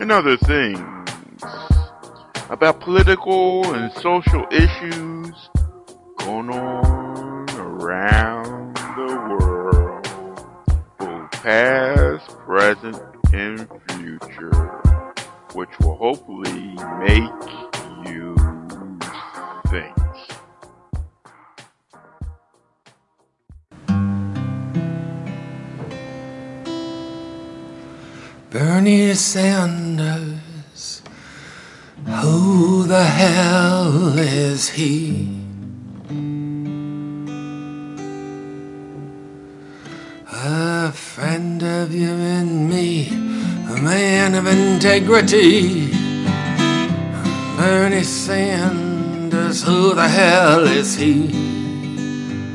and other things about political and social issues going on around the world, both past, present, and future, which will hopefully make you think. Bernie Sanders, who the hell is he? A friend of you and me, a man of integrity. Bernie Sanders, who the hell is he?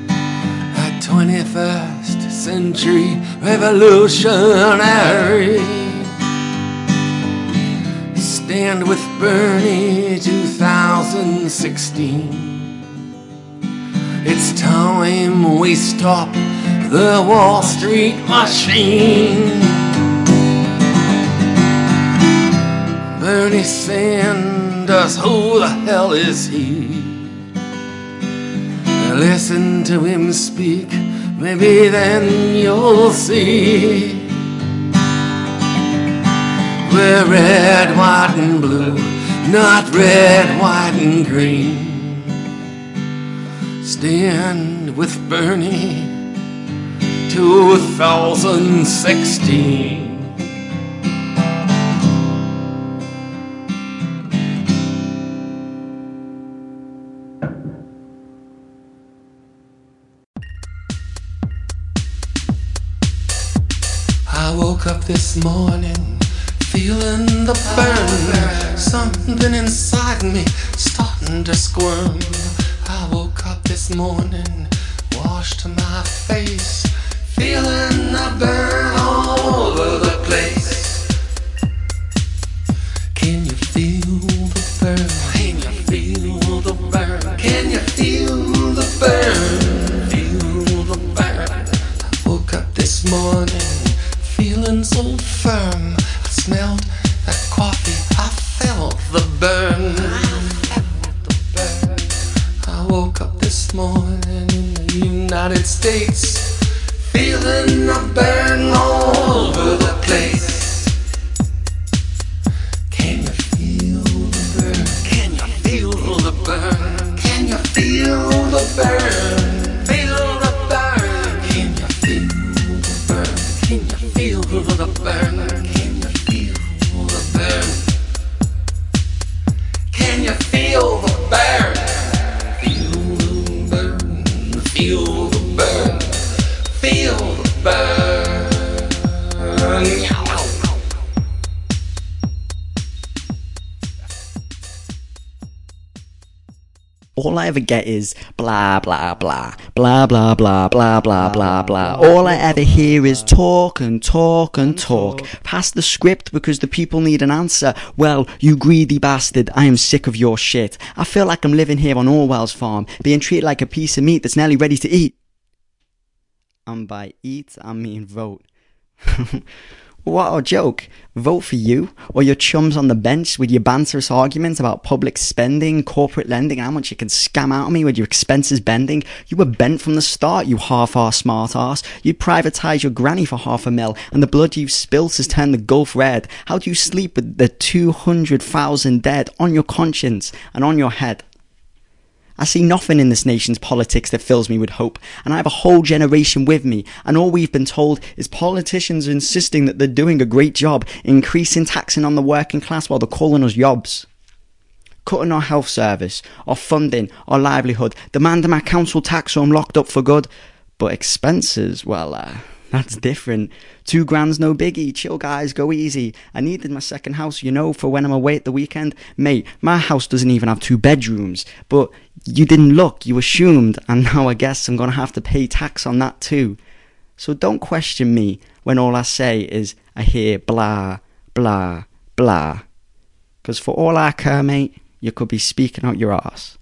A 21st century revolutionary. Stand with Bernie 2016. It's time we stop the Wall Street machine. Bernie Sanders, who the hell is he? Listen to him speak, maybe then you'll see. We're red, white, and blue, not red, white, and green. Stand with Bernie 2016. I woke up this morning feeling the burn. Something inside me starting to squirm. I woke up this morning, washed my face, feeling the burn all over the place. Can you feel the burn? Can you feel the burn? Can you feel the burn? Feel the burn. Woke up this morning feeling so firm. I smelled that coffee. I felt the burn. I woke up this morning in the United States, feeling the burn all over the place. Can you feel the burn? Can you feel the burn? Can you feel the burn? I ever get is blah blah blah blah blah blah blah blah blah blah. All I ever hear is talk and talk and talk. Pass the script because the people need an answer. Well, you greedy bastard, I am sick of your shit. I feel like I'm living here on Orwell's farm, being treated like a piece of meat that's nearly ready to eat. And by eat, I mean vote. What a joke. Vote for you or your chums on the bench with your banterous arguments about public spending, corporate lending, and how much you can scam out of me with your expenses bending. You were bent from the start, you half-ass smart ass. You privatise your granny for half a mil, and the blood you've spilt has turned the Gulf red. How do you sleep with the 200,000 dead on your conscience and on your head? I see nothing in this nation's politics that fills me with hope, and I have a whole generation with me, and all we've been told is politicians insisting that they're doing a great job, increasing taxing on the working class while they're calling us yobs. Cutting our health service, our funding, our livelihood, demanding my council tax or I'm locked up for good. But expenses, well, uh, that's different. Two grand's no biggie. Chill, guys, go easy. I needed my second house, you know, for when I'm away at the weekend. Mate, my house doesn't even have two bedrooms. But you didn't look, you assumed, and now I guess I'm gonna have to pay tax on that too. So don't question me when all I say is I hear blah, blah, blah. Because for all I care, mate, you could be speaking out your arse.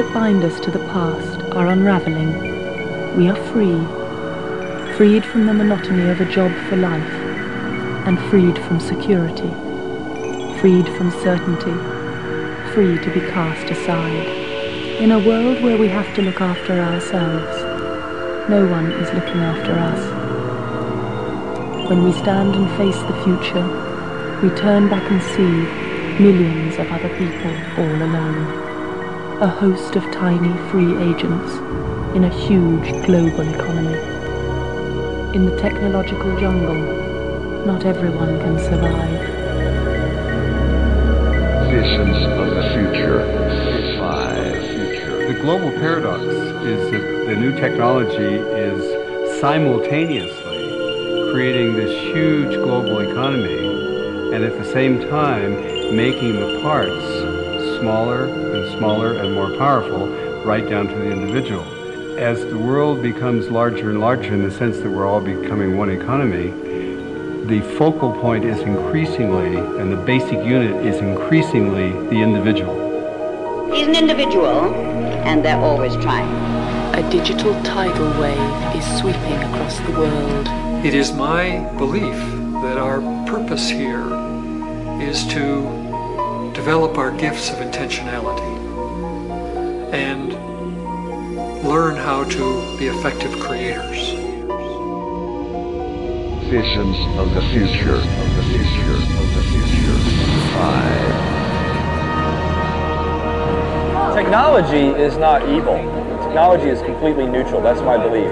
That bind us to the past are unraveling. We are free, freed from the monotony of a job for life, and freed from security, freed from certainty, free to be cast aside. In a world where we have to look after ourselves, no one is looking after us. When we stand and face the future, we turn back and see millions of other people all alone a host of tiny free agents in a huge global economy. In the technological jungle, not everyone can survive. Visions of the future. The global paradox is that the new technology is simultaneously creating this huge global economy and at the same time making the parts smaller and smaller and more powerful right down to the individual. As the world becomes larger and larger in the sense that we're all becoming one economy, the focal point is increasingly, and the basic unit is increasingly the individual. He's an individual, and they're always trying. A digital tidal wave is sweeping across the world. It is my belief that our purpose here is to develop our gifts of intentionality and learn how to be effective creators. Visions of the future, of the future, of the future. Five. Technology is not evil. Technology is completely neutral. That's my belief.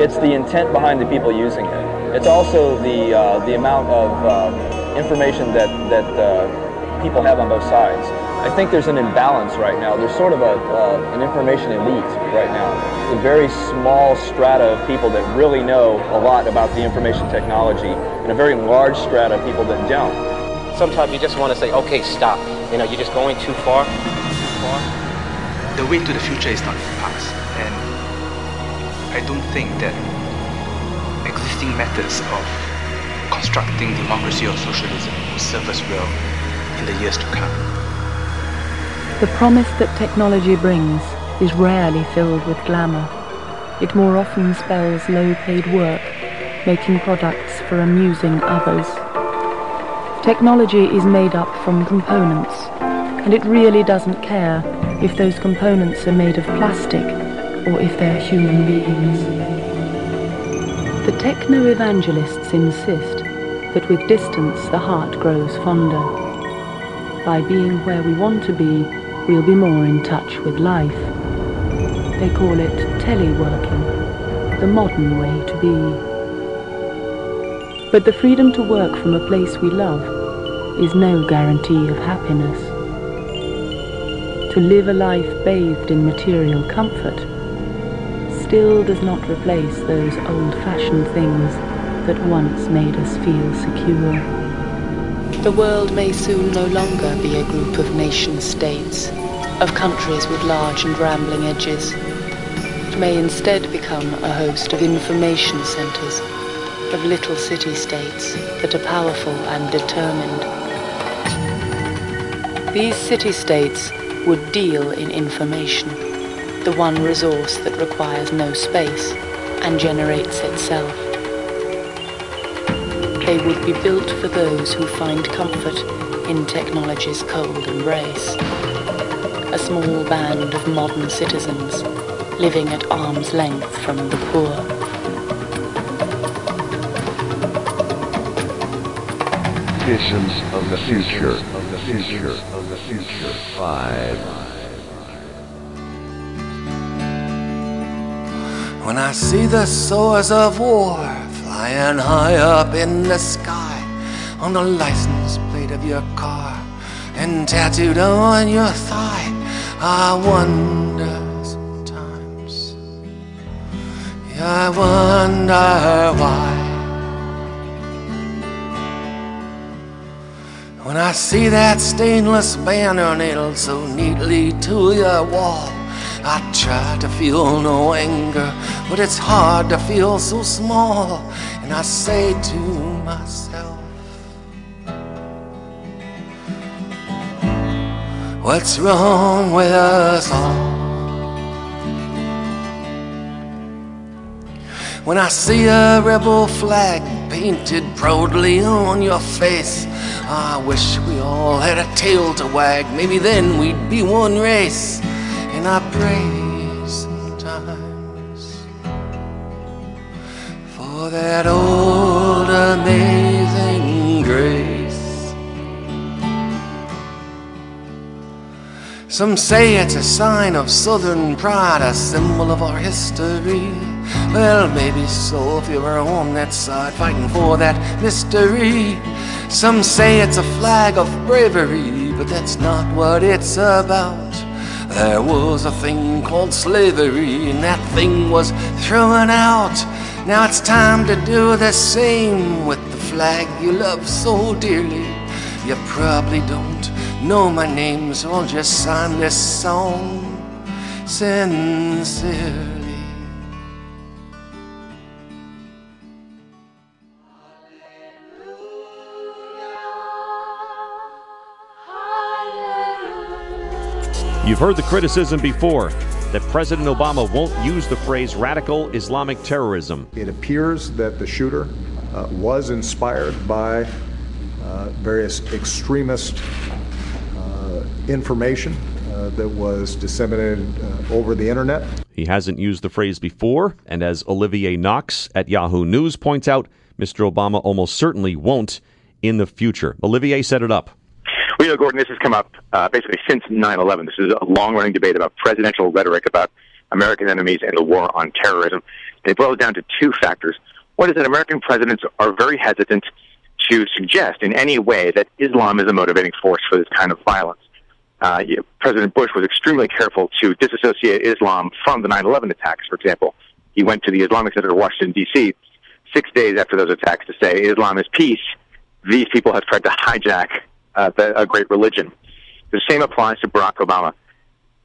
It's the intent behind the people using it. It's also the uh, the amount of uh, information that that uh, people have on both sides. I think there's an imbalance right now. There's sort of a, uh, an information elite right now. A very small strata of people that really know a lot about the information technology and a very large strata of people that don't. Sometimes you just want to say, okay, stop. You know, you're just going too far. Too far. The way to the future is not the past. And I don't think that existing methods of constructing democracy or socialism will serve us well in the years to come. The promise that technology brings is rarely filled with glamour. It more often spells low-paid work, making products for amusing others. Technology is made up from components, and it really doesn't care if those components are made of plastic or if they're human beings. The techno-evangelists insist that with distance the heart grows fonder. By being where we want to be, we'll be more in touch with life. They call it teleworking, the modern way to be. But the freedom to work from a place we love is no guarantee of happiness. To live a life bathed in material comfort still does not replace those old-fashioned things that once made us feel secure. The world may soon no longer be a group of nation-states, of countries with large and rambling edges. It may instead become a host of information centers, of little city-states that are powerful and determined. These city-states would deal in information, the one resource that requires no space and generates itself. They would be built for those who find comfort in technology's cold embrace. A small band of modern citizens living at arm's length from the poor. Visions of the future, of the future, of the future. Five. When I see the swords of war flying high up in the sky on the license plate of your car and tattooed on your thigh, I wonder sometimes. Yeah, I wonder why. When I see that stainless banner nailed so neatly to your wall, I try to feel no anger, but it's hard to feel so small. And I say to myself, What's wrong with us all? When I see a rebel flag painted proudly on your face, I wish we all had a tail to wag. Maybe then we'd be one race. And I pray sometimes that old amazing grace. Some say it's a sign of southern pride, a symbol of our history. Well, maybe so if you were on that side fighting for that mystery. Some say it's a flag of bravery, but that's not what it's about. There was a thing called slavery, and that thing was thrown out. Now it's time to do the same with the flag you love so dearly. You probably don't know my name, so I'll just sign this song sincerely. You've heard the criticism before that President Obama won't use the phrase radical Islamic terrorism. It appears that the shooter uh, was inspired by uh, various extremist uh, information uh, that was disseminated uh, over the internet. He hasn't used the phrase before, and as Olivier Knox at Yahoo News points out, Mr. Obama almost certainly won't in the future. Olivier set it up. Well, you know, Gordon, this has come up uh, basically since 9/11. This is a long-running debate about presidential rhetoric about American enemies and the war on terrorism. It boils down to two factors. One is that American presidents are very hesitant to suggest in any way that Islam is a motivating force for this kind of violence. Uh, you know, President Bush was extremely careful to disassociate Islam from the 9/11 attacks. For example, he went to the Islamic Center in Washington D.C. six days after those attacks to say Islam is peace. These people have tried to hijack uh, the, a great religion. The same applies to Barack Obama.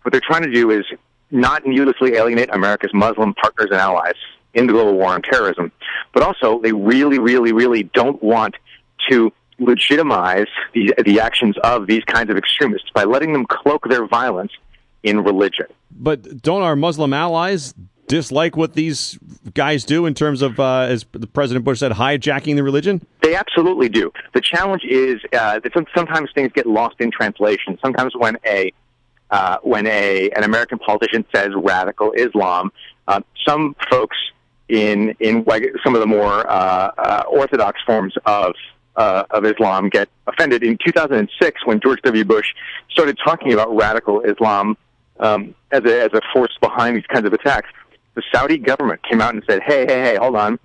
What they're trying to do is not needlessly alienate America's Muslim partners and allies in the global war on terrorism, but also they really, really, really don't want to legitimize the, the actions of these kinds of extremists by letting them cloak their violence in religion. But don't our Muslim allies dislike what these guys do in terms of, uh, as President Bush said, hijacking the religion? They absolutely do. The challenge is uh, that sometimes things get lost in translation. Sometimes when a uh, when a an American politician says radical Islam, uh, some folks in in some of the more uh, uh, orthodox forms of of Islam get offended. In 2006, when George W. Bush started talking about radical Islam um, as a as a force behind these kinds of attacks, the Saudi government came out and said, "Hey, hey, hey, hold on,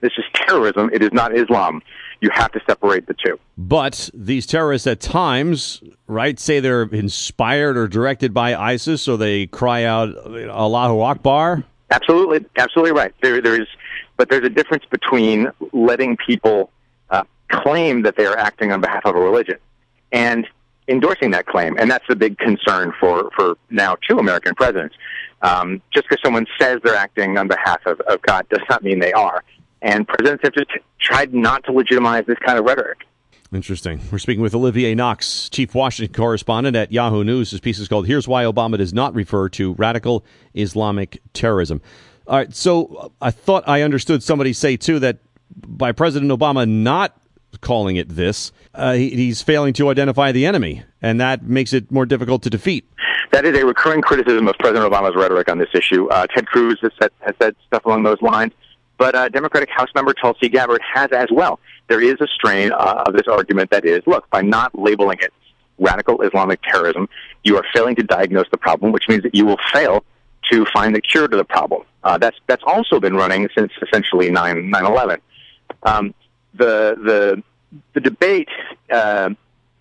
this is terrorism. It is not Islam." You have to separate the two. But these terrorists at times, right, say they're inspired or directed by ISIS, so they cry out Allahu Akbar. Absolutely, absolutely right. There, there is, but there's a difference between letting people uh, claim that they are acting on behalf of a religion and endorsing that claim, and that's the big concern for for now two American presidents. Um, just because someone says they're acting on behalf of, of God does not mean they are. And presidents have just tried not to legitimize this kind of rhetoric. Interesting. We're speaking with Olivier Knox, chief Washington correspondent at Yahoo News. His piece is called Here's Why Obama Does Not Refer to Radical Islamic Terrorism. All right, so I thought I understood somebody say, too, that by President Obama not calling it this, uh, he, he's failing to identify the enemy, and that makes it more difficult to defeat. That is a recurring criticism of President Obama's rhetoric on this issue. Uh, Ted Cruz has said, has said stuff along those lines. But uh, Democratic House member Tulsi Gabbard has as well. There is a strain uh, of this argument that is, look, by not labeling it radical Islamic terrorism, you are failing to diagnose the problem, which means that you will fail to find the cure to the problem. Uh, that's that's also been running since essentially 9 11 Um, the the the debate uh,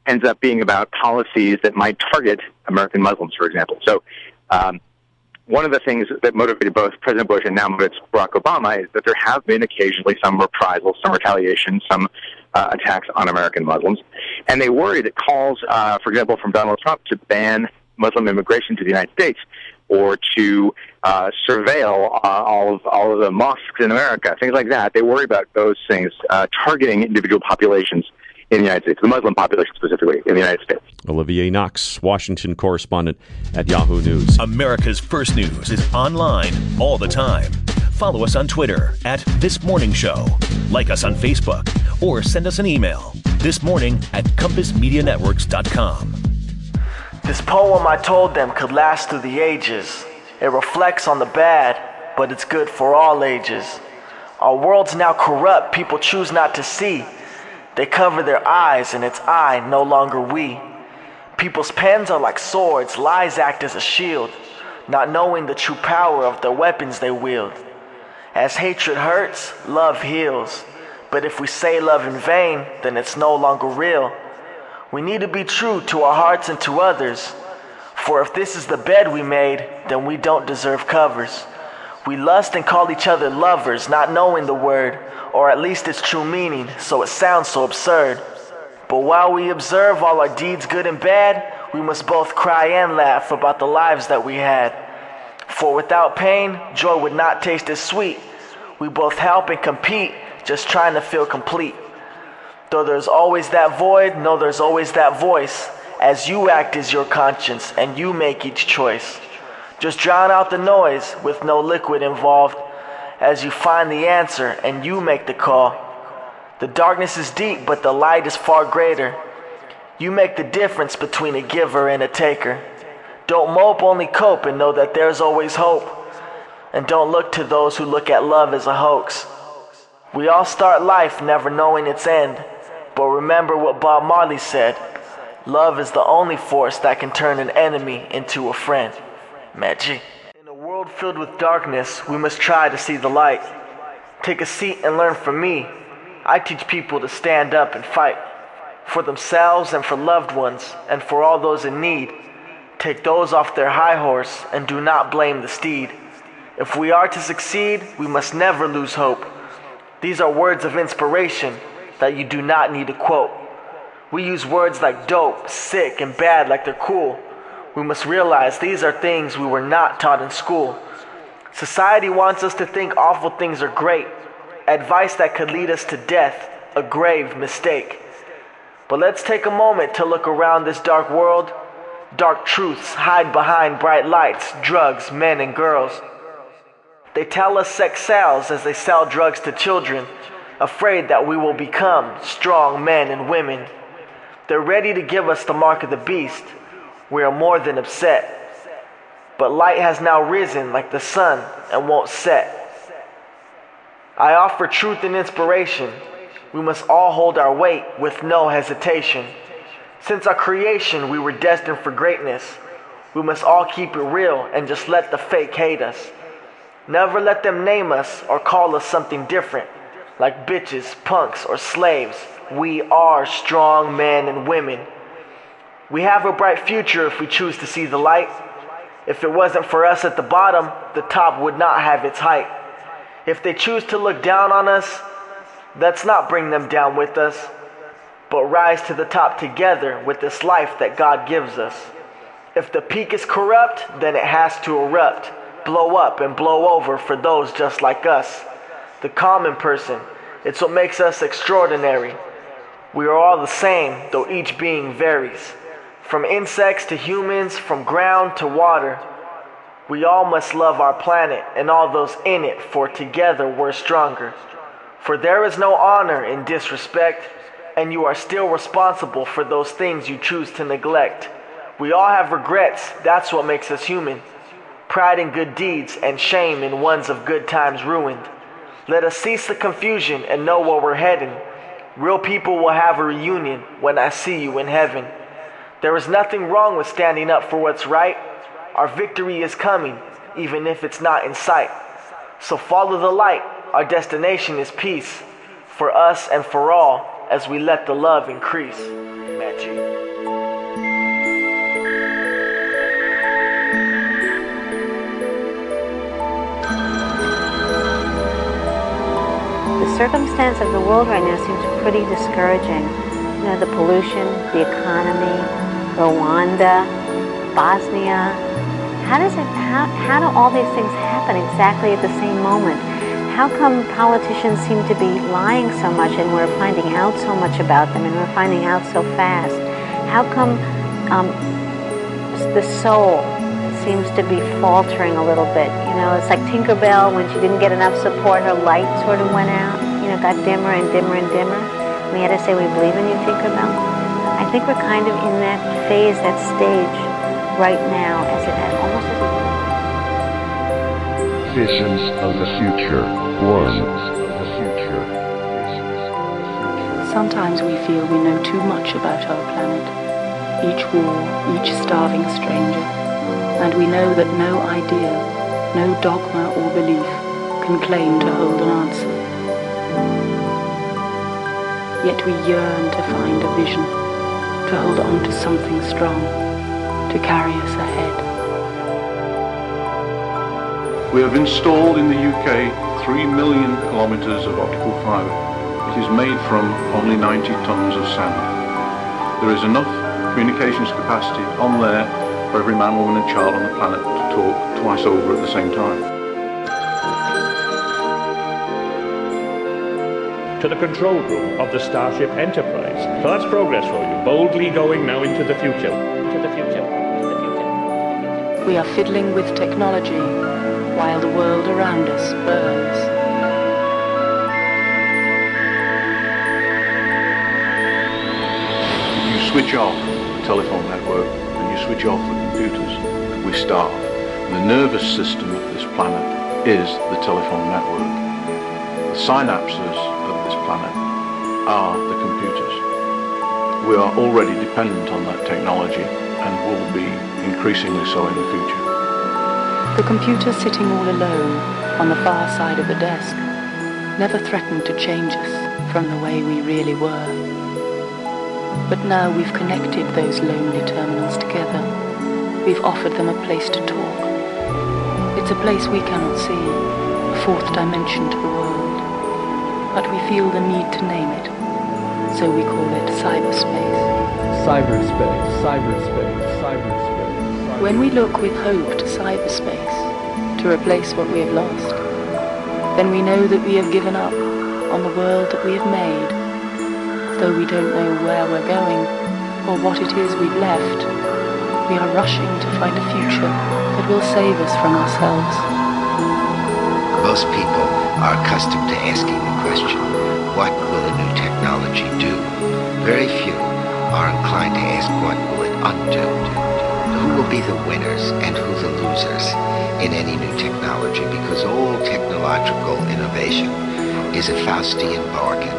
ends up being about policies that might target American Muslims, for example. So. Um, one of the things that motivated both President Bush and now motivates Barack Obama is that there have been occasionally some reprisals, some retaliation, some uh, attacks on American Muslims. And they worry that calls, uh, for example, from Donald Trump to ban Muslim immigration to the United States or to uh, surveil uh, all of all of the mosques in America, things like that. They worry about those things uh, targeting individual populations in the United States, the Muslim population specifically in the United States. Olivier Knox, Washington correspondent at Yahoo News. America's First News is online all the time. Follow us on Twitter at This Morning Show. Like us on Facebook or send us an email this morning at compassmedianetworks.com. This poem I told them could last through the ages. It reflects on the bad, but it's good for all ages. Our world's now corrupt, people choose not to see. They cover their eyes, and it's I, no longer we. People's pens are like swords, lies act as a shield, not knowing the true power of the weapons they wield. As hatred hurts, love heals. But if we say love in vain, then it's no longer real. We need to be true to our hearts and to others. For if this is the bed we made, then we don't deserve covers. We lust and call each other lovers, not knowing the word, or at least its true meaning, so it sounds so absurd. But while we observe all our deeds, good and bad, we must both cry and laugh about the lives that we had. For without pain, joy would not taste as sweet. We both help and compete, just trying to feel complete. Though there's always that void, no, there's always that voice, as you act as your conscience and you make each choice. Just drown out the noise with no liquid involved as you find the answer and you make the call. The darkness is deep, but the light is far greater. You make the difference between a giver and a taker. Don't mope, only cope, and know that there's always hope. And don't look to those who look at love as a hoax. We all start life never knowing its end. But remember what Bob Marley said love is the only force that can turn an enemy into a friend. Magic. In a world filled with darkness, we must try to see the light. Take a seat and learn from me. I teach people to stand up and fight for themselves and for loved ones and for all those in need. Take those off their high horse and do not blame the steed. If we are to succeed, we must never lose hope. These are words of inspiration that you do not need to quote. We use words like dope, sick, and bad like they're cool. We must realize these are things we were not taught in school. Society wants us to think awful things are great, advice that could lead us to death, a grave mistake. But let's take a moment to look around this dark world. Dark truths hide behind bright lights, drugs, men, and girls. They tell us sex sells as they sell drugs to children, afraid that we will become strong men and women. They're ready to give us the mark of the beast. We are more than upset. But light has now risen like the sun and won't set. I offer truth and inspiration. We must all hold our weight with no hesitation. Since our creation, we were destined for greatness. We must all keep it real and just let the fake hate us. Never let them name us or call us something different, like bitches, punks, or slaves. We are strong men and women. We have a bright future if we choose to see the light. If it wasn't for us at the bottom, the top would not have its height. If they choose to look down on us, let's not bring them down with us, but rise to the top together with this life that God gives us. If the peak is corrupt, then it has to erupt, blow up, and blow over for those just like us. The common person, it's what makes us extraordinary. We are all the same, though each being varies. From insects to humans, from ground to water. We all must love our planet and all those in it, for together we're stronger. For there is no honor in disrespect, and you are still responsible for those things you choose to neglect. We all have regrets, that's what makes us human. Pride in good deeds and shame in ones of good times ruined. Let us cease the confusion and know where we're heading. Real people will have a reunion when I see you in heaven. There is nothing wrong with standing up for what's right. Our victory is coming, even if it's not in sight. So follow the light. Our destination is peace for us and for all as we let the love increase. Magic. Circumstance of the world right now seems pretty discouraging. You know, the pollution, the economy, Rwanda, Bosnia. How does it, how, how do all these things happen exactly at the same moment? How come politicians seem to be lying so much and we're finding out so much about them and we're finding out so fast? How come um, the soul seems to be faltering a little bit? You know, it's like Tinkerbell when she didn't get enough support, her light sort of went out, you know, got dimmer and dimmer and dimmer. We had to say we believe in you, Tinkerbell. I think we're kind of in that phase, that stage right now, as it had almost as Visions of the future. One. Sometimes we feel we know too much about our planet, each war, each starving stranger, and we know that no idea, no dogma or belief can claim to hold an answer. Yet we yearn to find a vision, to hold on to something strong, to carry us ahead. We have installed in the UK 3 million kilometres of optical fibre. It is made from only 90 tonnes of sand. There is enough communications capacity on there for every man, woman and child on the planet to talk twice over at the same time. To the control room of the Starship Enterprise. So that's progress for you, boldly going now into the future. Into the future. Into the future. We are fiddling with technology while the world around us burns. If you switch off the telephone network and you switch off the computers, we starve. The nervous system of this planet is the telephone network. The synapses of this planet are the computers. We are already dependent on that technology and will be increasingly so in the future. The computer sitting all alone on the far side of the desk never threatened to change us from the way we really were. But now we've connected those lonely terminals together. We've offered them a place to talk. It's a place we cannot see, a fourth dimension to the world. But we feel the need to name it, so we call it cyberspace. Cyberspace, cyberspace, cyberspace. When we look with hope to cyberspace, to replace what we have lost, then we know that we have given up on the world that we have made. Though we don't know where we're going or what it is we've left, we are rushing to find a future that will save us from ourselves. Most people are accustomed to asking the question, what will a new technology do? Very few are inclined to ask what will it undo? Who will be the winners and who the losers in any new technology? Because all technological innovation is a Faustian bargain.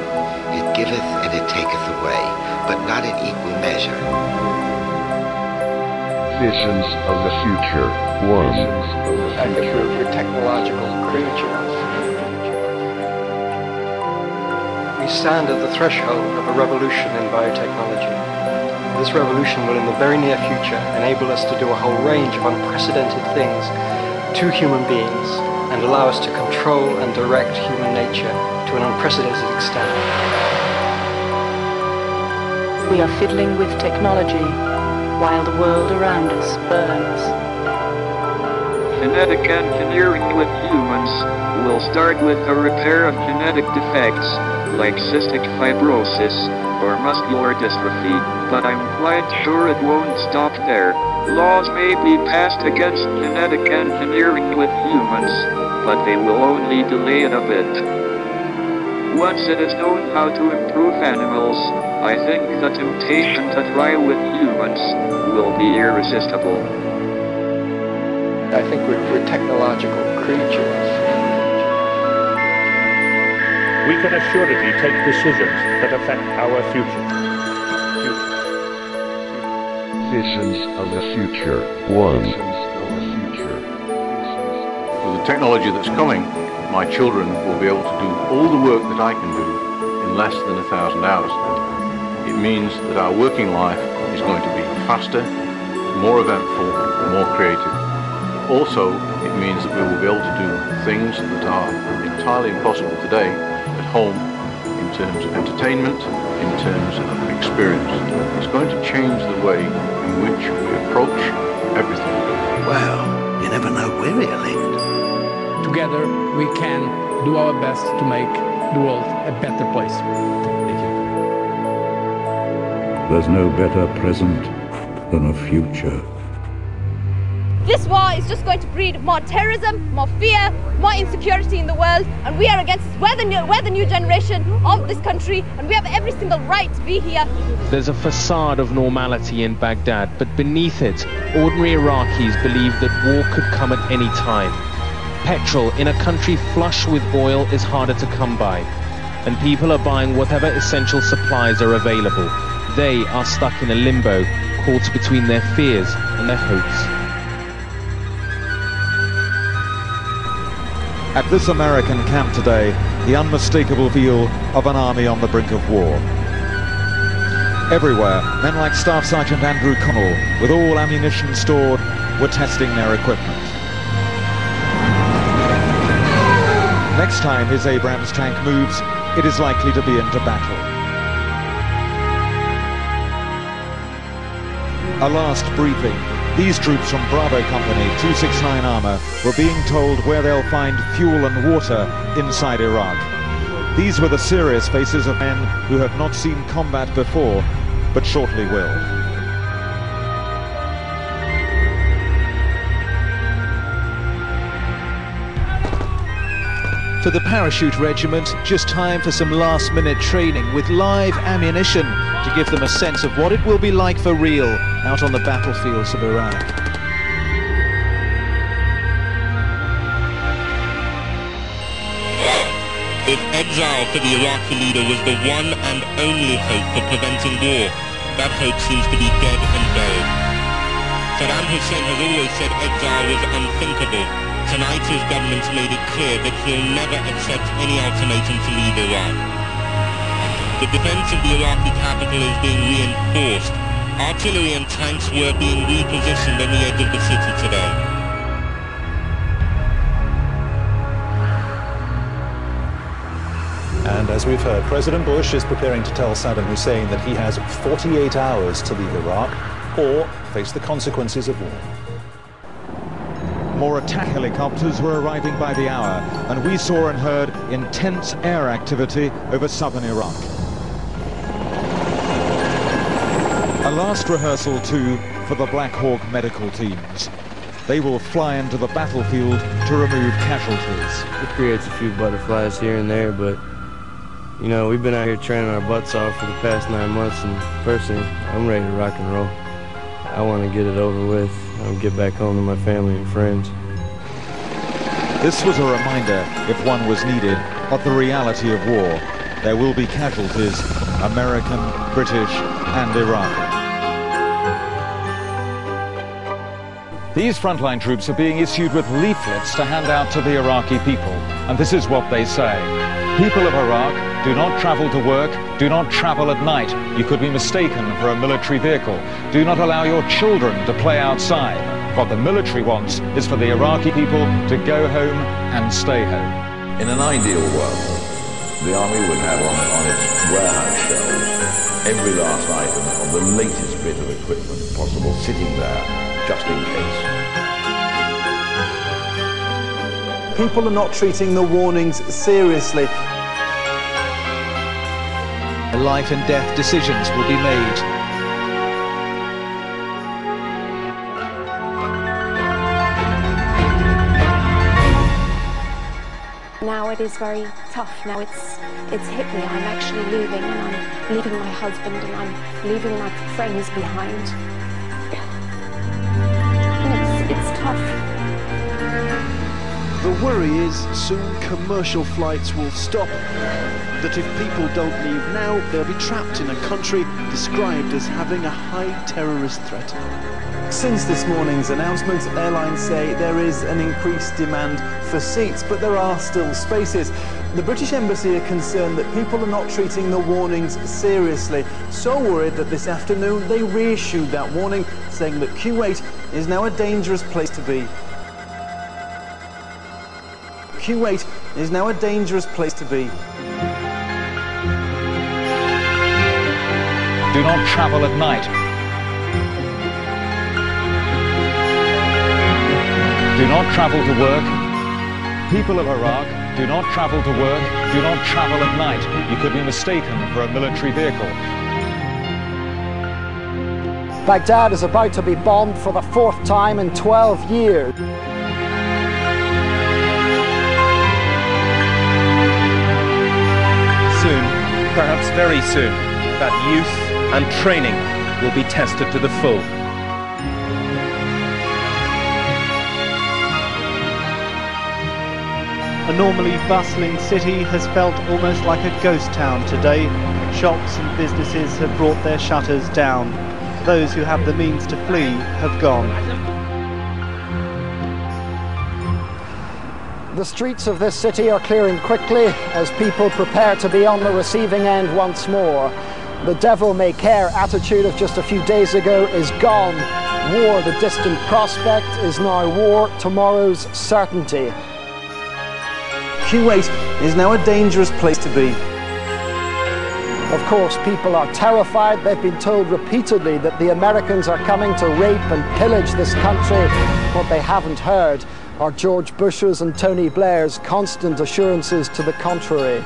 It giveth and it taketh away, but not in equal measure. Visions of the future. One. I think we're, we're technological We stand at the threshold of a revolution in biotechnology. This revolution will in the very near future enable us to do a whole range of unprecedented things to human beings and allow us to control and direct human nature to an unprecedented extent. We are fiddling with technology while the world around us burns. Genetic engineering with humans will start with the repair of genetic defects, like cystic fibrosis or muscular dystrophy, but I'm quite sure it won't stop there. Laws may be passed against genetic engineering with humans, but they will only delay it a bit. Once it is known how to improve animals, I think the temptation to try with humans will be irresistible. I think we're, we're technological creatures. We can assuredly take decisions that affect our future. Visions of the future. One. With the technology that's coming, my children will be able to do all the work that I can do in less than a thousand hours. It means that our working life is going to be faster, more eventful, more creative. Also, it means that we will be able to do things that are entirely impossible today at home in terms of entertainment, in terms of experience. It's going to change the way in which we approach everything. Well, you never know where he'll end. Together, we can do our best to make the world a better place. Thank you. There's no better present than a future. This war is just going to breed more terrorism, more fear, more insecurity in the world, and we are against. We're the new, we're the new generation of this country, and we have every single right to be here. There's a facade of normality in Baghdad, but beneath it, ordinary Iraqis believe that war could come at any time. Petrol in a country flush with oil is harder to come by, and people are buying whatever essential supplies are available. They are stuck in a limbo, caught between their fears and their hopes. At this American camp today, the unmistakable feel of an army on the brink of war. Everywhere, men like Staff Sergeant Andrew Connell, with all ammunition stored, were testing their equipment. Next time his Abrams tank moves, it is likely to be into battle. A last briefing. These troops from Bravo Company 269 Armour were being told where they'll find fuel and water inside Iraq. These were the serious faces of men who have not seen combat before, but shortly will. For the parachute regiment, just time for some last-minute training with live ammunition to give them a sense of what it will be like for real out on the battlefields of Iraq. If exile for the Iraqi leader was the one and only hope for preventing war, that hope seems to be dead and buried. Saddam Hussein has always said exile was unthinkable, Tonight his government's made it clear that he'll never accept any ultimatum to leave Iraq. The defense of the Iraqi capital is being reinforced. Artillery and tanks were being repositioned on the edge of the city today. And as we've heard, President Bush is preparing to tell Saddam Hussein that he has 48 hours to leave Iraq or face the consequences of war. More attack helicopters were arriving by the hour, and we saw and heard intense air activity over southern Iraq. A last rehearsal, too, for the Black Hawk medical teams. They will fly into the battlefield to remove casualties. It creates a few butterflies here and there, but you know, we've been out here training our butts off for the past nine months, and personally, I'm ready to rock and roll. I want to get it over with and get back home to my family and friends. This was a reminder, if one was needed, of the reality of war. There will be casualties, American, British, and Iraqi. These frontline troops are being issued with leaflets to hand out to the Iraqi people, and this is what they say. People of Iraq, do not travel to work, do not travel at night. You could be mistaken for a military vehicle. Do not allow your children to play outside. What the military wants is for the Iraqi people to go home and stay home. In an ideal world, the army would have on, on its warehouse shelves every last item of the latest bit of equipment possible sitting there just in case. People are not treating the warnings seriously. Life and death decisions will be made. Now it is very tough. Now it's it's hit me. I'm actually leaving, and I'm leaving my husband, and I'm leaving my friends behind. It's it's tough. The worry is soon commercial flights will stop. That if people don't leave now, they'll be trapped in a country described as having a high terrorist threat. Since this morning's announcement, airlines say there is an increased demand for seats, but there are still spaces. The British Embassy are concerned that people are not treating the warnings seriously, so worried that this afternoon they reissued that warning, saying that Kuwait is now a dangerous place to be. Kuwait is now a dangerous place to be. Do not travel at night. Do not travel to work. People of Iraq, do not travel to work. Do not travel at night. You could be mistaken for a military vehicle. Baghdad is about to be bombed for the fourth time in 12 years. Soon, perhaps very soon, that youth and training will be tested to the full. A normally bustling city has felt almost like a ghost town today. Shops and businesses have brought their shutters down. Those who have the means to flee have gone. The streets of this city are clearing quickly as people prepare to be on the receiving end once more. The devil may care attitude of just a few days ago is gone. War, the distant prospect, is now war, tomorrow's certainty. Kuwait is now a dangerous place to be. Of course, people are terrified. They've been told repeatedly that the Americans are coming to rape and pillage this country. What they haven't heard are George Bush's and Tony Blair's constant assurances to the contrary.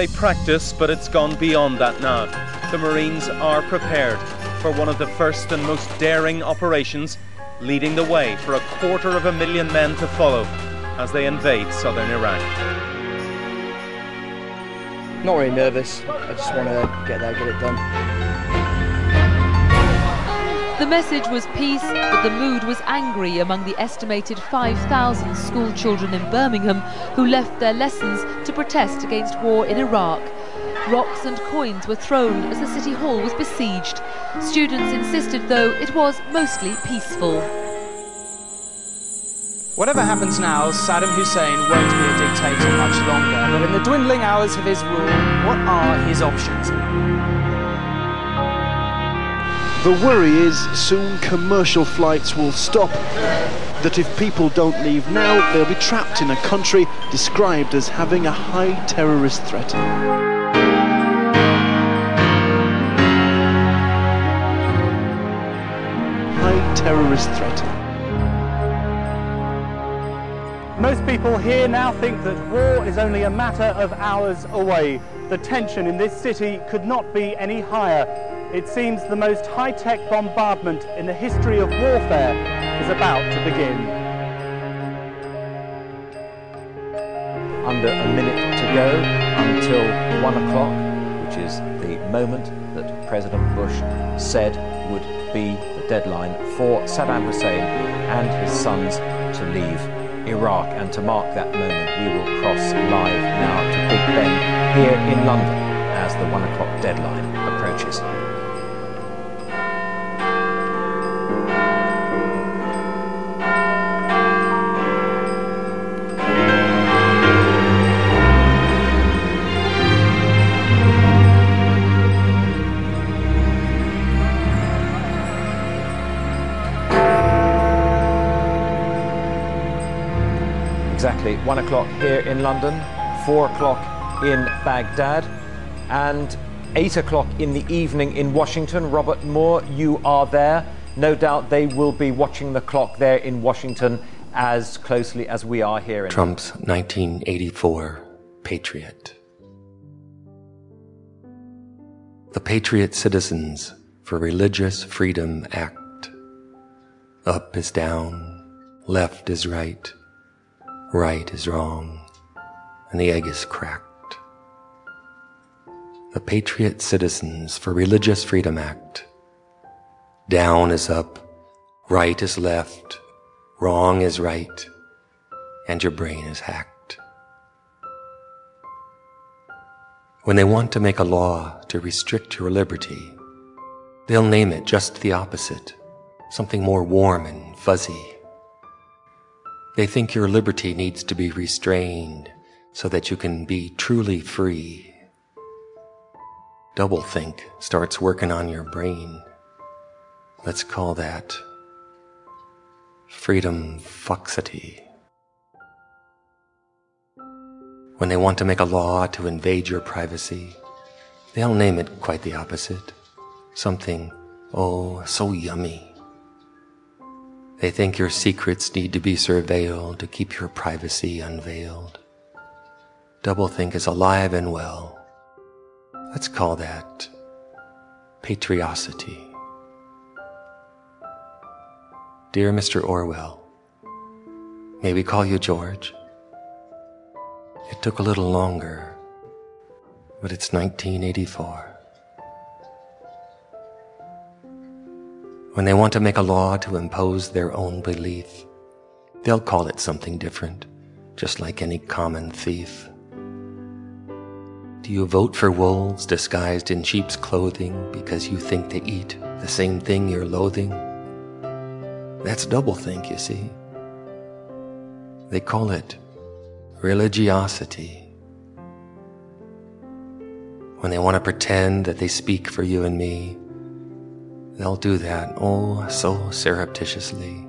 They practice, but it's gone beyond that now. The Marines are prepared for one of the first and most daring operations, leading the way for a quarter of a million men to follow as they invade southern Iraq. Not really nervous. I just want to get there, get it done. The message was peace, but the mood was angry among the estimated 5,000 school children in Birmingham who left their lessons to protest against war in Iraq. Rocks and coins were thrown as the city hall was besieged. Students insisted, though, it was mostly peaceful. Whatever happens now, Saddam Hussein won't be a dictator much longer. But in the dwindling hours of his rule, what are his options? The worry is soon commercial flights will stop. That if people don't leave now, they'll be trapped in a country described as having a high terrorist threat. High terrorist threat. Most people here now think that war is only a matter of hours away. The tension in this city could not be any higher. It seems the most high-tech bombardment in the history of warfare is about to begin. Under a minute to go until one o'clock, which is the moment that President Bush said would be the deadline for Saddam Hussein and his sons to leave Iraq. And to mark that moment, we will cross live now to Big Ben here in London as the one o'clock deadline approaches. Exactly one o'clock here in London, four o'clock in Baghdad, and eight o'clock in the evening in Washington. Robert Moore, you are there. No doubt they will be watching the clock there in Washington as closely as we are here. In Trump's 1984 Patriot. The Patriot Citizens for Religious Freedom Act. Up is down, left is right right is wrong, and the egg is cracked. The Patriot Citizens for Religious Freedom Act. Down is up, right is left, wrong is right, and your brain is hacked. When they want to make a law to restrict your liberty, they'll name it just the opposite, something more warm and fuzzy they think your liberty needs to be restrained so that you can be truly free. Doublethink starts working on your brain. Let's call that freedom foxity. When they want to make a law to invade your privacy, they'll name it quite the opposite. Something, oh, so yummy. They think your secrets need to be surveilled to keep your privacy unveiled. Doublethink is alive and well. Let's call that patriosity. Dear Mr. Orwell, may we call you George? It took a little longer, but it's 1984. When they want to make a law to impose their own belief, they'll call it something different, just like any common thief. Do you vote for wolves disguised in sheep's clothing because you think they eat the same thing you're loathing? That's doublethink, you see. They call it religiosity. When they want to pretend that they speak for you and me, They'll do that, oh, so surreptitiously.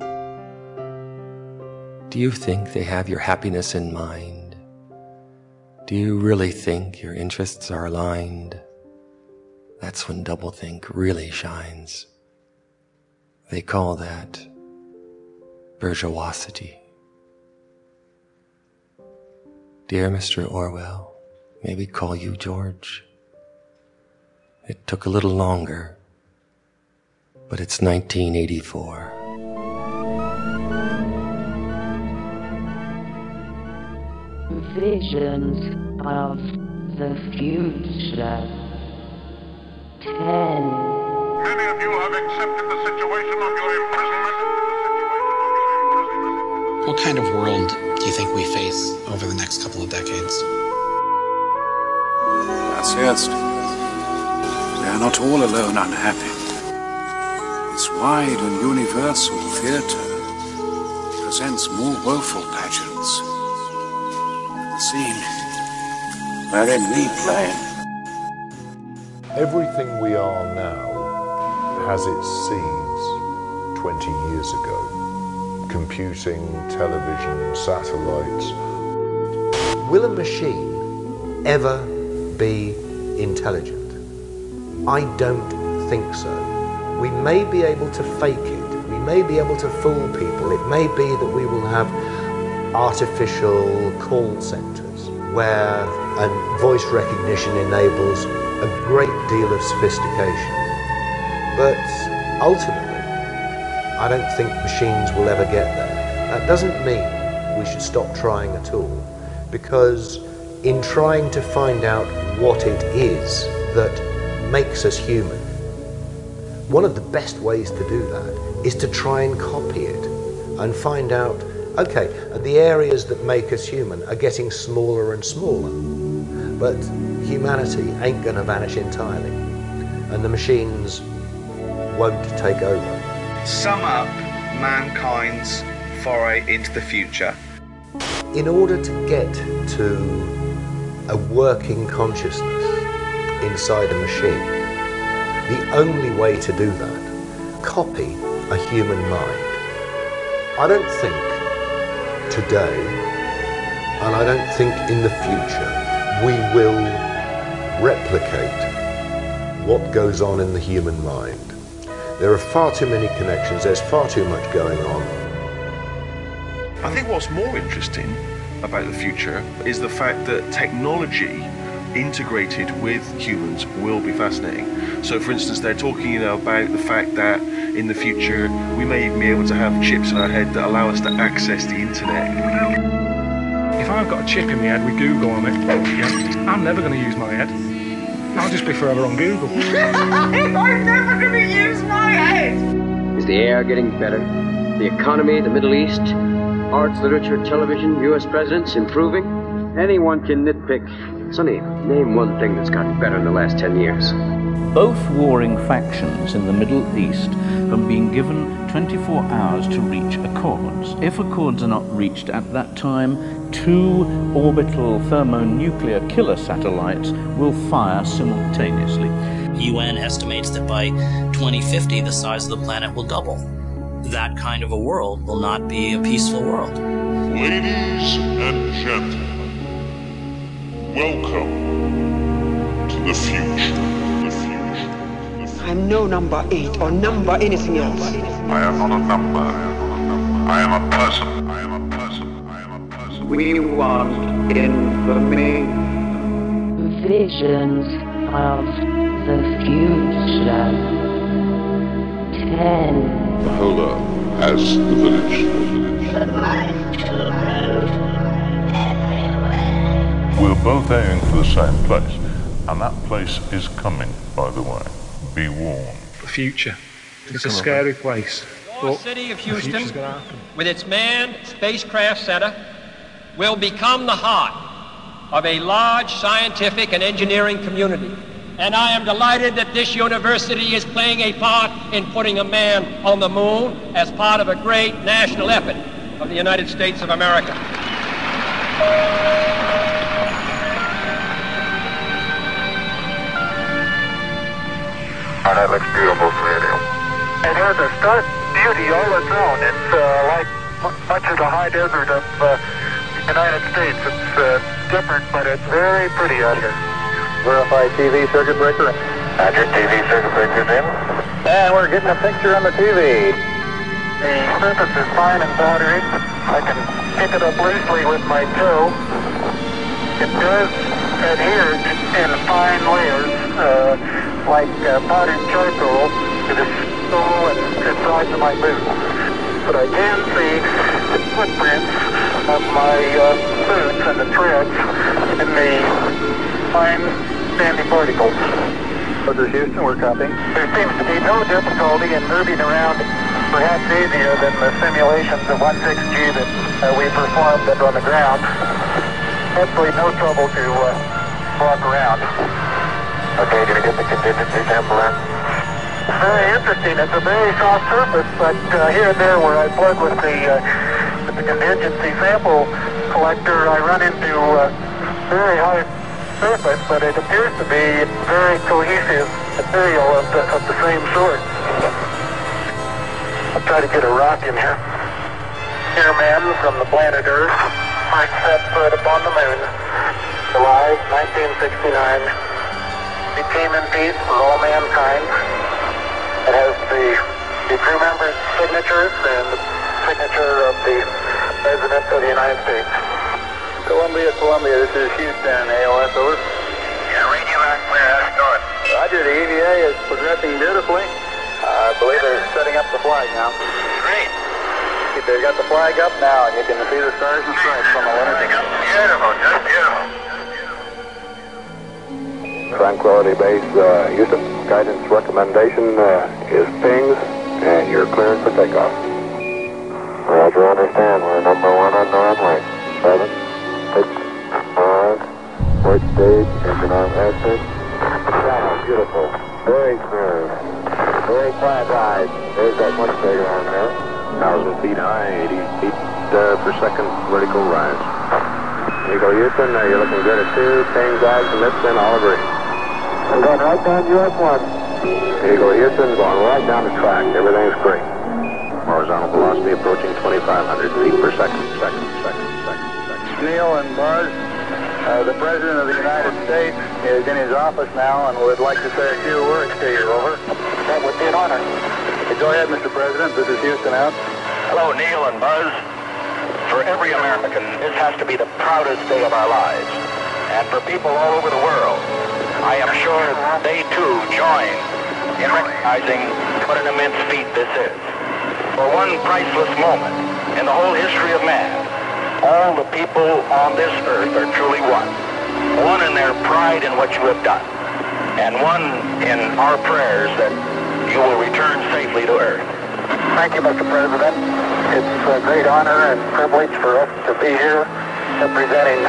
Do you think they have your happiness in mind? Do you really think your interests are aligned? That's when doublethink really shines. They call that bourgeoisity. Dear Mr. Orwell, may we call you George? It took a little longer but it's 1984. Visions of the future. Ten. Many of you have accepted the situation of your imprisonment. What kind of world do you think we face over the next couple of decades? Das erst. We are not all alone unhappy. This wide and universal theatre presents more woeful pageants. The scene wherein we play. Everything we are now has its seeds 20 years ago. Computing, television, satellites. Will a machine ever be intelligent? I don't think so. We may be able to fake it. We may be able to fool people. It may be that we will have artificial call centers where voice recognition enables a great deal of sophistication. But ultimately, I don't think machines will ever get there. That doesn't mean we should stop trying at all, because in trying to find out what it is that makes us human, one of the best ways to do that is to try and copy it and find out, okay, the areas that make us human are getting smaller and smaller, but humanity ain't going to vanish entirely, and the machines won't take over. Sum up mankind's foray into the future. In order to get to a working consciousness inside a machine, the only way to do that, copy a human mind. I don't think today, and I don't think in the future, we will replicate what goes on in the human mind. There are far too many connections, there's far too much going on. I think what's more interesting about the future is the fact that technology integrated with humans will be fascinating. So, for instance, they're talking you know, about the fact that in the future we may even be able to have chips in our head that allow us to access the internet. If I've got a chip in my head with Google on it, yeah, I'm never going to use my head. I'll just be forever on Google. I'm never going to use my head. Is the air getting better? The economy, the Middle East, arts, literature, television, U.S. presidents improving? Anyone can nitpick. Sonny, name one thing that's gotten better in the last 10 years. Both warring factions in the Middle East have been given 24 hours to reach accords. If accords are not reached at that time, two orbital thermonuclear killer satellites will fire simultaneously. UN estimates that by 2050 the size of the planet will double. That kind of a world will not be a peaceful world. Ladies and gentlemen, welcome to the future. I'm no number eight or number anything else. I am not a number. I am a person. I am a person. I am a person. We want information. Visions of the future. Ten. The whole earth has the village. We're both aiming for the same place, and that place is coming, by the way. Be warned. The future. It's a scary place. The city of Houston, with its manned spacecraft center, will become the heart of a large scientific and engineering community. And I am delighted that this university is playing a part in putting a man on the moon as part of a great national effort of the United States of America. Oh, that looks beautiful, Smitty. It has a stark beauty all its own. It's uh, like much of the high desert of uh, the United States. It's uh, different, but it's very pretty out here. Verify TV circuit breaker. Roger, TV circuit breaker's in. And we're getting a picture on the TV. The surface is fine and powdery. I can pick it up loosely with my toe. It does adhere in fine layers, uh, like uh, powdered charcoal to the sole and insides of my boots. But I can see the footprints of my uh, boots and the treads in the fine sandy particles. Is Houston, we're copying. There seems to be no difficulty in moving around, perhaps easier than the simulations of 16G that uh, we performed on the ground. Absolutely no trouble to uh, walk around. Okay, did you get the contingency sample in? Very interesting. It's a very soft surface, but uh, here and there where I plug with the, uh, with the contingency sample collector, I run into uh, very hard surface, but it appears to be very cohesive material of the, of the same sort. I'll try to get a rock in here. Here, man, from the planet Earth, first set foot upon the moon, July 1969. Be team in peace for all mankind. It has the, the crew members' signatures and the signature of the President of the United States. Columbia, Columbia, this is Houston, AOS, over. Yeah, radio out clear, how's it going? Roger, the EVA is progressing beautifully. I believe they're setting up the flag now. Great. They've got the flag up now, and you can see the stars and stripes from the letter. Beautiful, just beautiful. Tranquility Base, uh, Houston. Guidance recommendation uh, is pings, and you're cleared for takeoff. Roger, understand. We're number one on the runway. Seven, six, five, wait stage, engine arm exit. Yeah, beautiful. Very smooth. Very quiet ride. There's that much bigger on there. 1,000 feet high, 80 feet uh, per second vertical rise. Eagle Houston, uh, you're looking good at two. Ping, guides, and lips in, all agree. We're going right down US 1. Eagle Houston, going right down the track. Everything's great. Horizontal velocity approaching 2,500 feet per second, second, second, second, second. Neil and Buzz, uh, the President of the United States is in his office now and would like to say a few words to you, over. That would be an honor. Go ahead, Mr. President. This is Houston out. Hello, Neil and Buzz. For every American, this has to be the proudest day of our lives. And for people all over the world, I am sure they too join in recognizing what an immense feat this is. For one priceless moment in the whole history of man, all the people on this earth are truly one. One in their pride in what you have done, and one in our prayers that you will return safely to earth. Thank you, Mr. President. It's a great honor and privilege for us to be here representing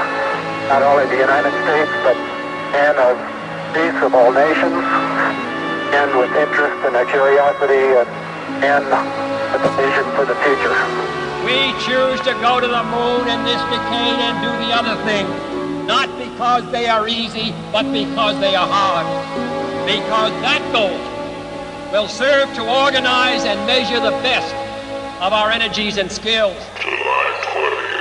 not only the United States, but men of peace of all nations, and with interest and a curiosity and, and a vision for the future. We choose to go to the moon in this decade and do the other thing, not because they are easy, but because they are hard. Because that goal will serve to organize and measure the best of our energies and skills. July 20th,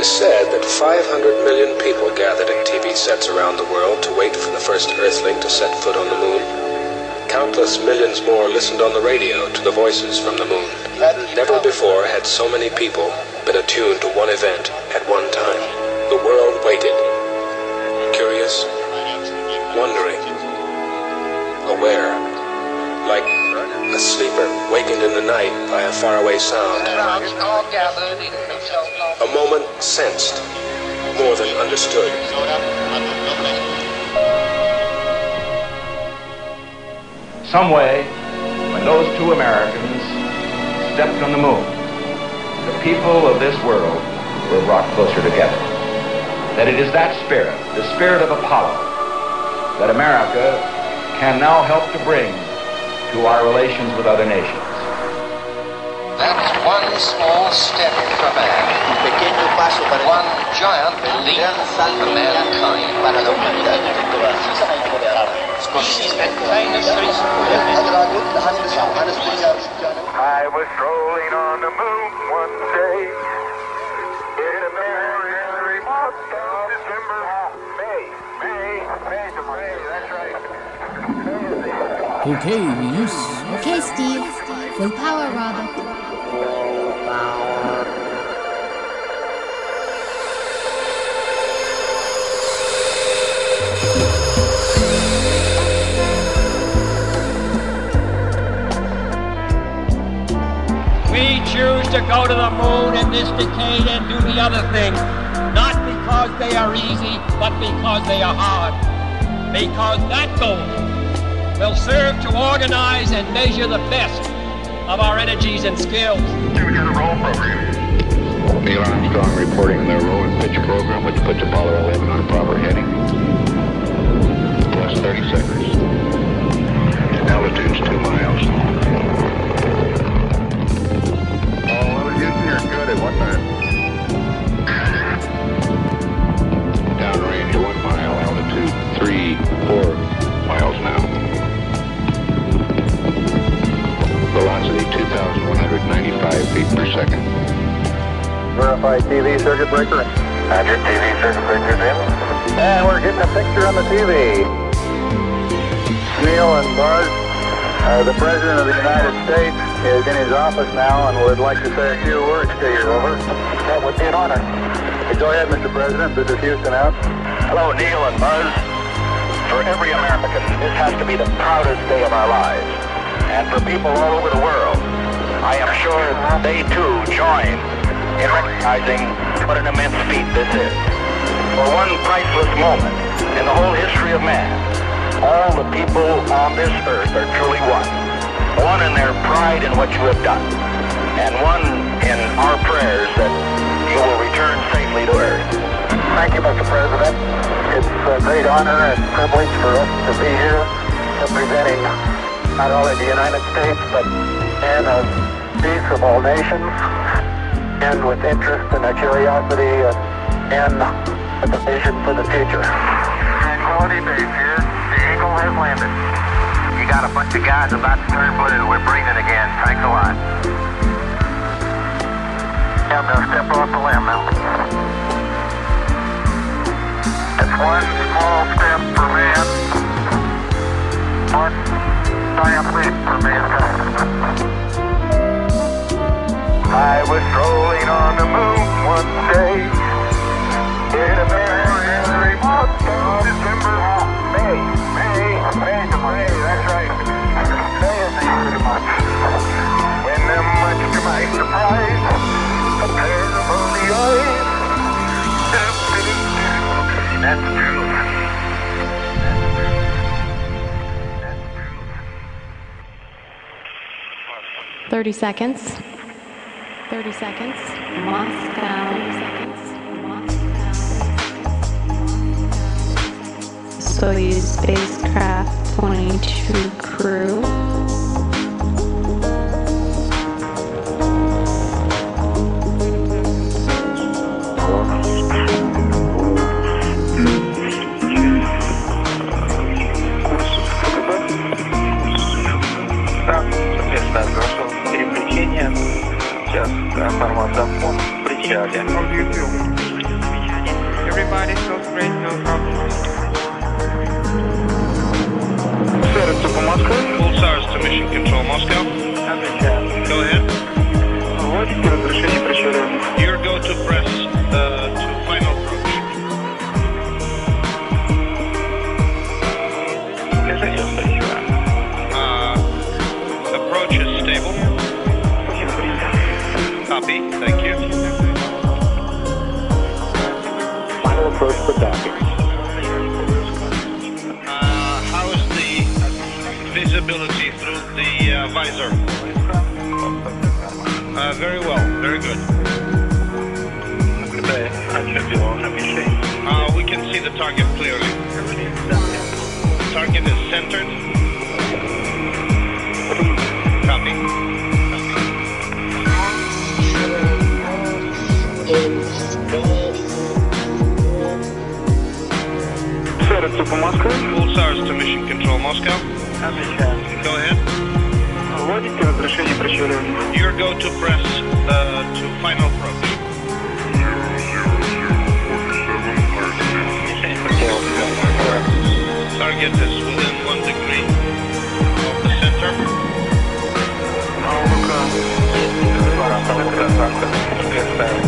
is said that 500 million people gathered at TV sets around the world to wait for the first Earthling to set foot on the moon. Countless millions more listened on the radio to the voices from the moon. Never before had so many people been attuned to one event at one time. The world waited. Curious, wondering, aware, like a sleeper wakened in the night by a faraway sound. A moment sensed, more than understood. Some way, when those two Americans stepped on the moon, the people of this world were brought closer together. That it is that spirit, the spirit of Apollo, that America can now help to bring to our relations with other nations. That's one small step for man. Un pequeño paso para one giant leap for mankind. Para la humanidad. I was strolling on the moon one day in a very remote December. May, May, May, May, that's right. Okay, Venus. Okay, Steve. Full power, Robert. We we choose to go to the moon in this decade and do the other thing, not because they are easy, but because they are hard. Because that goal will serve to organize and measure the best of our energies and skills. Program. Neil Armstrong reporting the roll and pitch program, which puts Apollo 11 on office now and would like to say a few words to you. Over. That would be an honor. Go ahead, Mr. President. This is Houston out. Hello, Neil and Buzz. For every American, this has to be the proudest day of our lives. And for people all over the world, I am sure they too join in recognizing what an immense feat this is. For one priceless moment in the whole history of man, all the people on this earth are truly one. One in their pride in what you have done, and one in our prayers that you will return safely to earth. Thank you, Mr. President. It's a great honor and privilege for us to be here representing not only the United States, but men of peace of all nations, and with interest and a curiosity and with a vision for the future. Tranquility Base here. The Eagle has landed. Got a bunch of guys about to turn blue. We're breathing again. Thanks a lot. Going to step off the limb now. It's one small step for man, one giant leap for mankind. I was strolling on the moon one day in a very remote December. 30 seconds. 30 seconds. Moscow. 30 seconds. Soyuz spacecraft 22 crew. Соответственно, прошел переключение. Сейчас причале. Everybody feels great, no problem. Сервис по Москве. Full stars to mission control Moscow. Go ahead. Вводите разрешение причаля. Your go to press uh, to Approach for docking. Uh, how is the visibility through the uh, visor? Uh, very well. Very good. Uh, we can see the target clearly. Target is centered. Сервис по Москве. Full stars to mission control Moscow. Go ahead. Вводите разрешение причаля. Your go to press uh, to final approach. Target is within one degree of the center.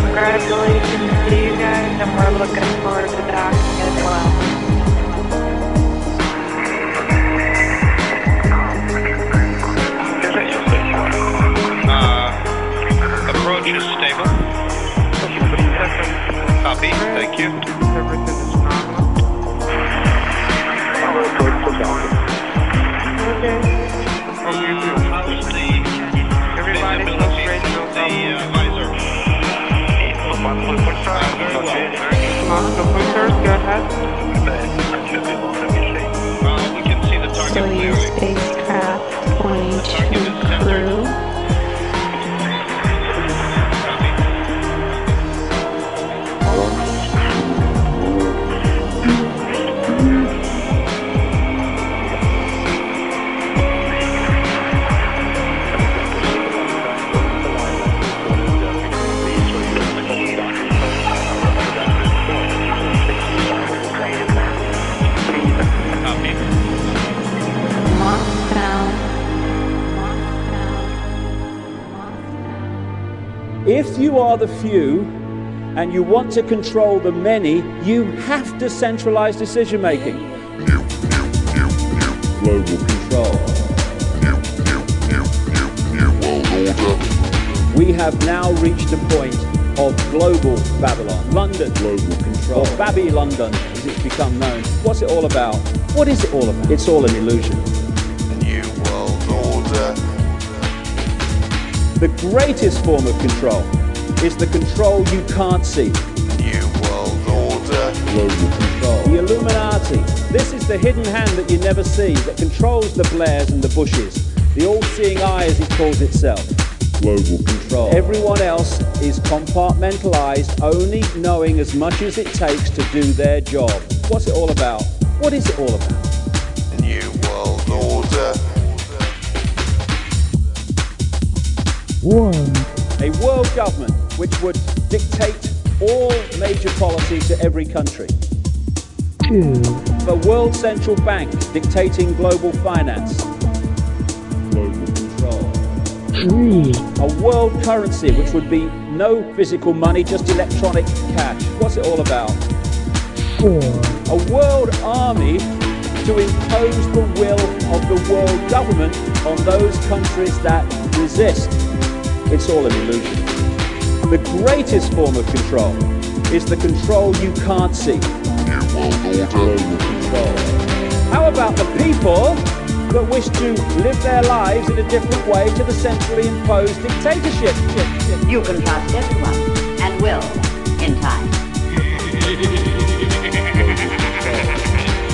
Congratulations to you guys, and we're looking forward to docking Is stable. Copy, thank you. Everything is normal. Okay. Everybody looks ready to go. Moscow Pushers, go ahead. Soyuz spacecraft 22 If you are the few and you want to control the many, you have to centralize decision making. Global control. We have now reached a point of global Babylon. London. Global control. Or Babby London, as it's become known. What's it all about? What is it all about? It's all an illusion. The greatest form of control is the control you can't see. New World Order. Global control. The Illuminati. This is the hidden hand that you never see that controls the Blairs and the Bushes. The all-seeing eye, as it calls itself. Global control. Everyone else is compartmentalized, only knowing as much as it takes to do their job. What's it all about? What is it all about? One. A world government which would dictate all major policy to every country. Two. A world central bank dictating global finance. Global control. Three. A world currency which would be no physical money, just electronic cash. What's it all about? Four. A world army to impose the will of the world government on those countries that resist. It's all an illusion. The greatest form of control is the control you can't see. How about the people that wish to live their lives in a different way to the centrally imposed dictatorship? You can trust everyone, and will, in time.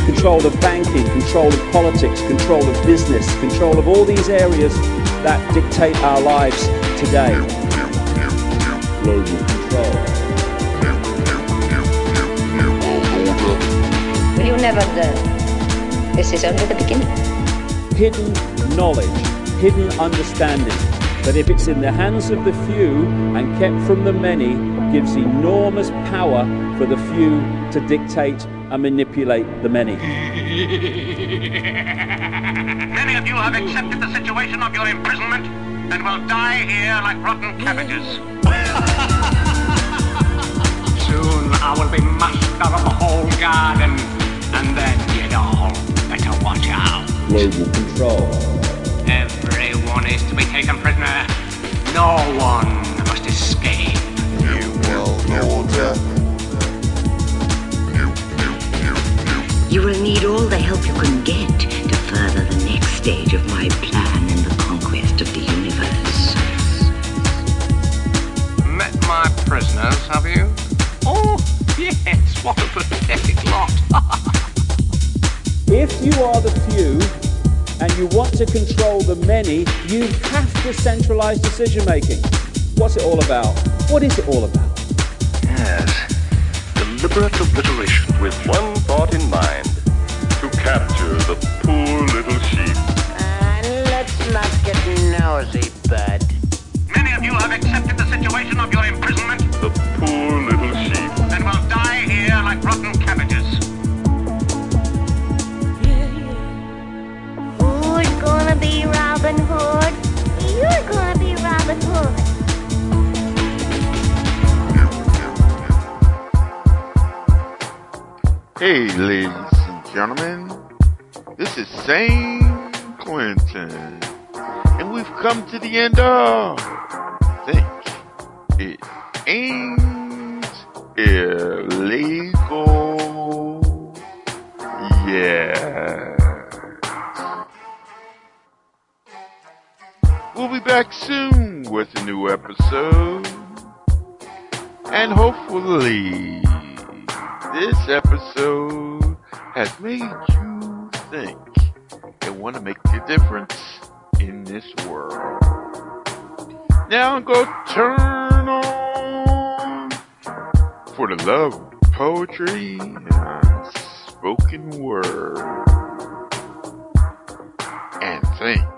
Control of banking, control of politics, control of business, control of all these areas that dictate our lives today. Global control. Will you never learn? This is only the beginning. Hidden knowledge, hidden understanding that if it's in the hands of the few and kept from the many, gives enormous power for the few to dictate and manipulate the many. Many of you have accepted the situation of your imprisonment and will die here like rotten cabbages. Soon I will be master of the whole garden, and then you'd all better watch out. Global control. Everyone is to be taken prisoner. No one must escape. New World Order. You will need all the help you can get to further the next stage of my plan my prisoners, have you? Oh, yes, what a pathetic lot. If you are the few and you want to control the many, you have to centralize decision making. What's it all about? What is it all about? Yes. Deliberate obliteration with one thought in mind. To capture the poor little sheep. And let's not get nosy, bud. Accepted the of your imprisonment The poor little sheep. and will die here like rotten cabbages. Who's gonna be Robin Hood? You're gonna be Robin Hood. Hey, ladies and gentlemen, this is Sam Quentin, and we've come to the end of Think it ain't illegal. Yeah. We'll be back soon with a new episode. And hopefully, this episode has made you think and want to make a difference in this world. Now go turn on for the love of poetry and spoken word. And think.